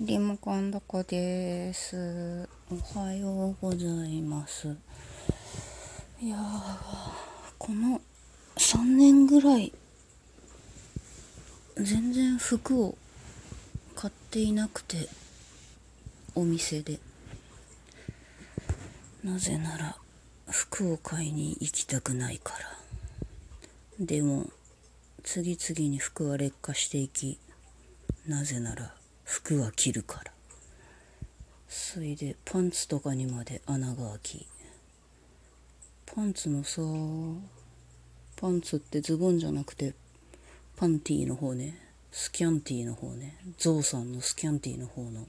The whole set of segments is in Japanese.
リモコンどこです。おはようございます。いやー、この3年ぐらい、全然服を買っていなくて、お店で。なぜなら、服を買いに行きたくないから。でも、次々に服は劣化していき、なぜなら服は着るから。それでパンツとかにまで穴が開き。パンツのさパンツってズボンじゃなくてパンティーの方ね。スキャンティーの方ね。ゾウさんのスキャンティーの方の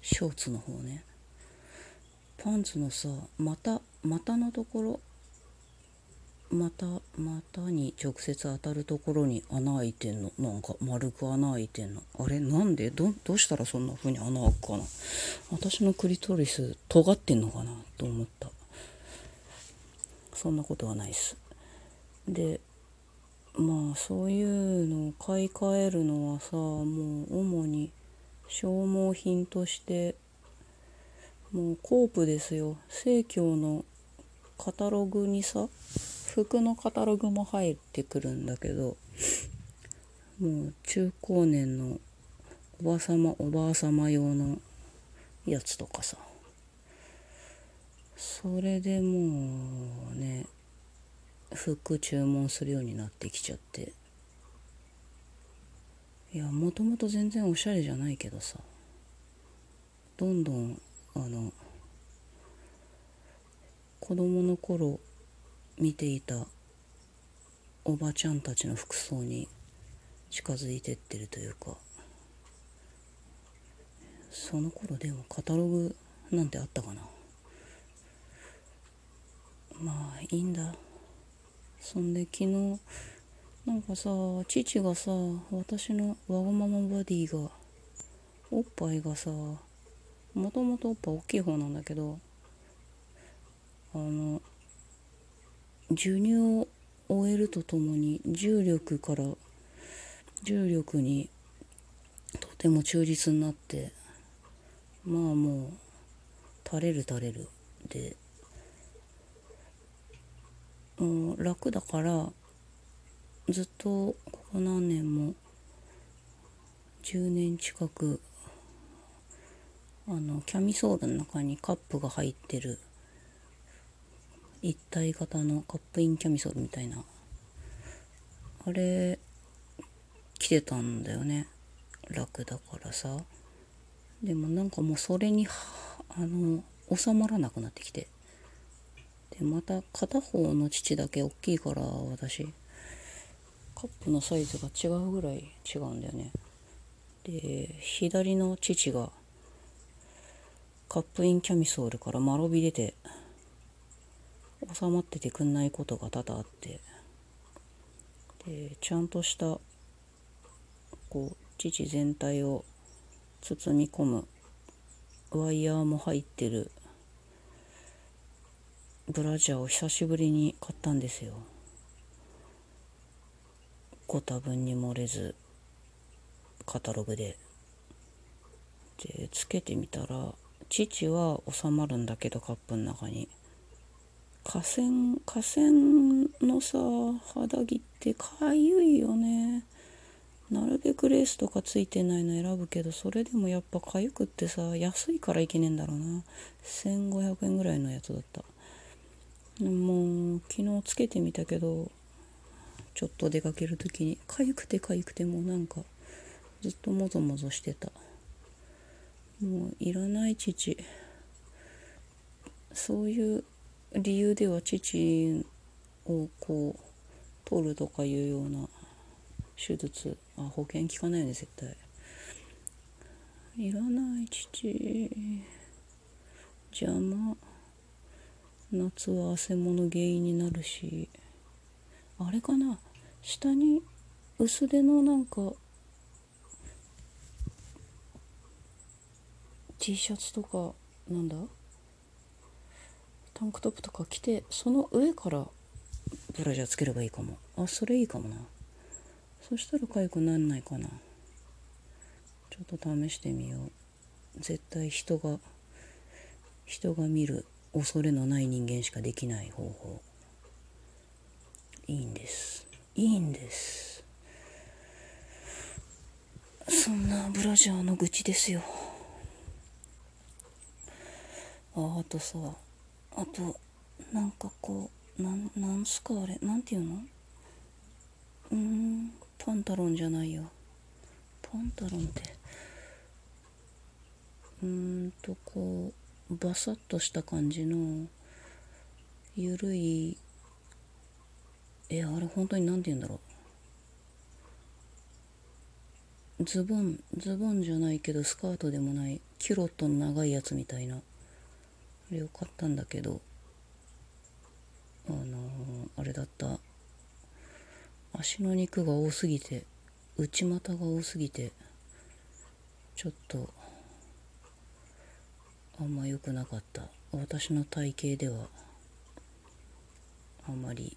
ショーツの方ね。パンツのさ股股のところ股股に直接当たるところに穴開いてんの？なんか丸く穴開いてんの？あれ？なんで？どどうしたらそんな風に穴開くかな？私のクリトリス尖ってんのかな？と思った。そんなことはないっす。でまあそういうのを買い替えるのはさもう主に消耗品としてもうコープですよ。生協のカタログにさ服のカタログも入ってくるんだけどもう中高年のおばさまおばあさま用のやつとかさ。それでもうね服注文するようになってきちゃって。いやもともと全然おしゃれじゃないけどさ。どんどんあの子供の頃見ていたおばちゃんたちの服装に近づいてってるというかその頃でもカタログなんてあったかな。まあいいんだ。そんで昨日なんかさ父がさ私のわがままバディがおっぱいがさもともとおっぱい大きい方なんだけどあの授乳を終えるとともに重力から重力にとても忠実になってまあもう垂れる垂れるでもう楽だからずっとここ何年も10年近くあのキャミソールの中にカップが入ってる一体型のカップインキャミソールみたいな。あれ着てたんだよね。楽だからさ。でもなんかもうそれにあの収まらなくなってきて。でまた片方の父だけ大きいから私。カップのサイズが違うぐらい違うんだよね。で左の父がカップインキャミソールから間延び出て収まっててくんないことが多々あって。でちゃんとしたこう父全体を包み込むワイヤーも入ってるブラジャーを久しぶりに買ったんですよ。ご多分に漏れずカタログで。でつけてみたら父は収まるんだけどカップの中に。河川河川のさ肌着ってかゆいよね。なるべくレースとかついてないの選ぶけどそれでもやっぱかゆくってさ安いからいけねえんだろうな。1500円ぐらいのやつだった。もう昨日つけてみたけどちょっと出かける時にかゆくてかゆくてもうなんかずっともぞもぞしてた。もういらない父。そういう理由では父をこう取るとかいうような手術あ保険効かないよね絶対。いらない父邪魔夏は汗もの原因になるしあれかな下に薄手のなんか T シャツとかなんだ？タンクトップとか着てその上からブラジャーつければいいかも。あそれいいかもな。そしたら痒くなんないかな。ちょっと試してみよう。絶対人が人が見る恐れのない人間しかできない方法。いいんです。いいんです。そんなブラジャーの愚痴ですよ。ああとさあとなんかこうなんなんすかあれなんていうの？うーんパンタロンじゃないよ。パンタロンって。うーんとこうバサッとした感じのゆるいえあれ本当に何て言うんだろう。ズボンズボンじゃないけどスカートでもないキュロットの長いやつみたいな。あれを買ったんだけどあのーあれだった。足の肉が多すぎて内股が多すぎてちょっとあんま良くなかった。私の体型ではあんまり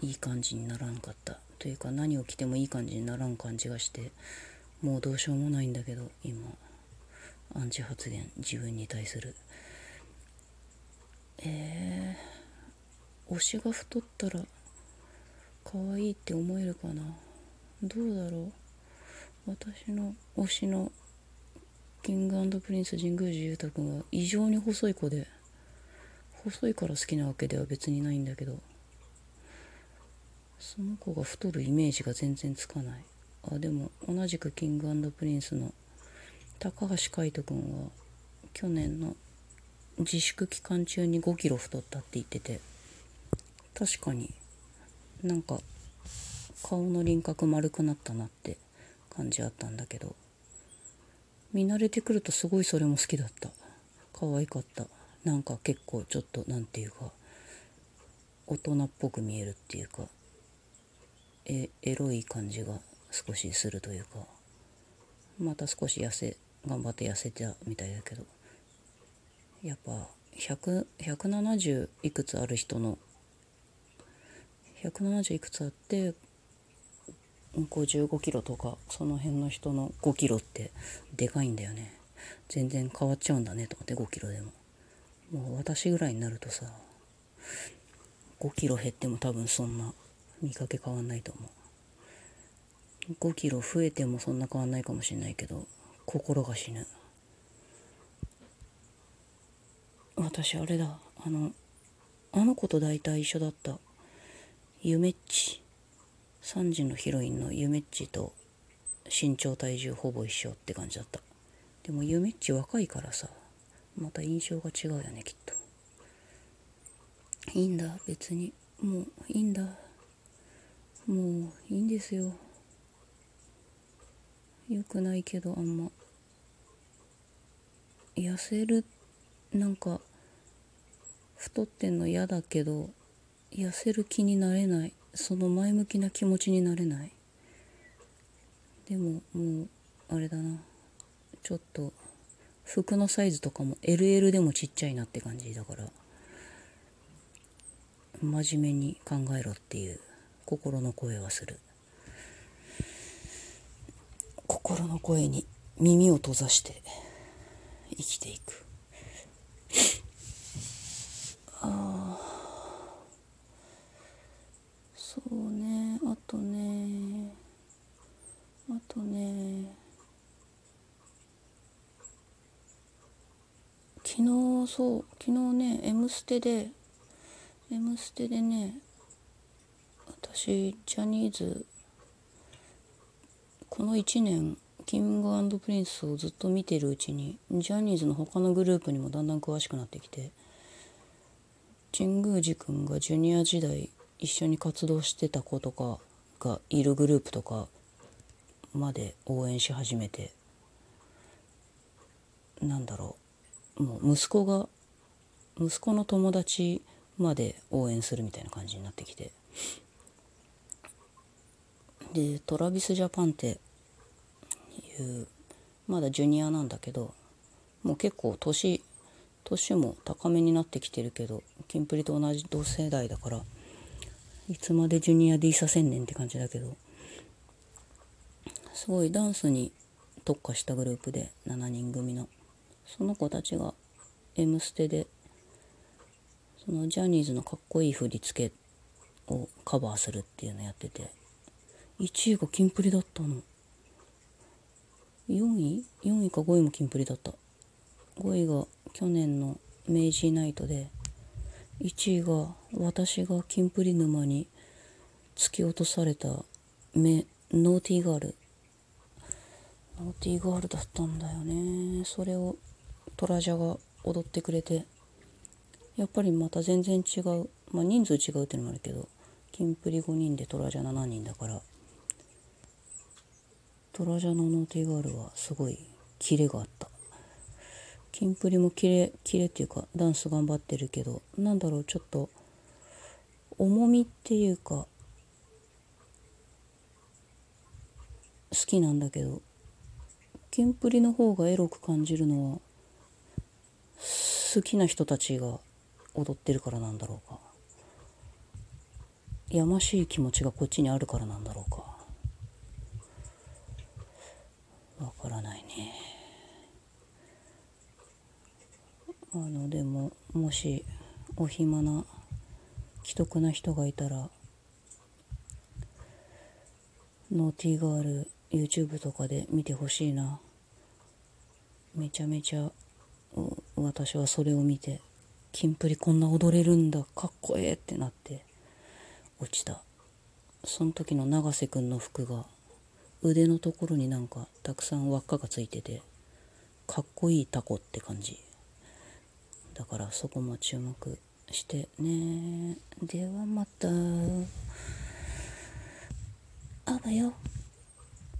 いい感じにならんかった。というか何を着てもいい感じにならん感じがしてもうどうしようもないんだけど今。アンチ発言自分に対する。えー、推しが太ったら可愛いって思えるかな？どうだろう？私の推しのキングプリンス神宮寺勇太君は異常に細い子で細いから好きなわけでは別にないんだけどその子が太るイメージが全然つかない。あでも同じくキングプリンスの高橋海人君は去年の自粛期間中に5キロ太ったって言ってて確かになんか顔の輪郭丸くなったなって感じあったんだけど見慣れてくるとすごいそれも好きだった。可愛かった。なんか結構ちょっと何て言うか大人っぽく見えるっていうかえエロい感じが少しするというかまた少し痩せ頑張って痩せたみたいだけど。やっぱ100 170いくつある人の170いくつあって55キロとかその辺の人の5キロってでかいんだよね。全然変わっちゃうんだねと思って5キロでも。もう私ぐらいになるとさ5キロ減っても多分そんな見かけ変わんないと思う。5キロ増えてもそんな変わんないかもしれないけど心が死ぬ。私あれだ。あのあの子と大体一緒だった。ゆめっち。3時のヒロインのゆめっちと身長体重ほぼ一緒って感じだった。でもゆめっち若いからさまた印象が違うよねきっと。いいんだ別に。もういいんだ。もういいんですよ。よくないけどあんま。痩せるなんか太ってんの嫌だけど痩せる気になれない。その前向きな気持ちになれない。でももうあれだな。ちょっと服のサイズとかも LL でもちっちゃいなって感じだから。真面目に考えろっていう心の声はする。心の声に耳を閉ざして生きていく。ああそうね。あとね。あとね。昨日そう昨日ね「M ステ」で「M ステ」でね私ジャニーズこの1年キングプリンスをずっと見てるうちにジャニーズの他のグループにもだんだん詳しくなってきて神宮寺君がジュニア時代一緒に活動してた子とかがいるグループとかまで応援し始めてなんだろうもう息子が息子の友達まで応援するみたいな感じになってきて。でトラビスジャパンっていうまだジュニアなんだけどもう結構年年も高めになってきてるけどキンプリと同じ同世代だからいつまでジュニアでいさせんねんって感じだけどすごいダンスに特化したグループで7人組のその子たちが「M ステ」でそのジャニーズのかっこいい振り付けをカバーするっていうのやってて1位がキンプリだったの。4位 ?4 位か5位もキンプリだった。5位が去年の明治ナイトで1位が私がキンプリ沼に突き落とされたメノーティーガールNaughty Girl だったんだよね。それをトラジャが踊ってくれてやっぱりまた全然違う。まあ人数違うっていうのもあるけどキンプリ5人でトラジャ7人だから。トラジャの Naughty Girl はすごいキレがあった。キンプリもキレキレっていうかダンス頑張ってるけどなんだろうちょっと重みっていうか好きなんだけどキンプリの方がエロく感じるのは好きな人たちが踊ってるからなんだろうか。やましい気持ちがこっちにあるからなんだろうか。わからないね。あのでももしお暇な既得な人がいたらノーティーガール YouTube とかで見てほしいな。めちゃめちゃ私はそれを見てキンプリこんな踊れるんだかっこええってなって落ちた。その時の永瀬くんの服が腕のところになんかたくさん輪っかがついててかっこいいタコって感じ。だからそこも注目してねではまた。あばよ。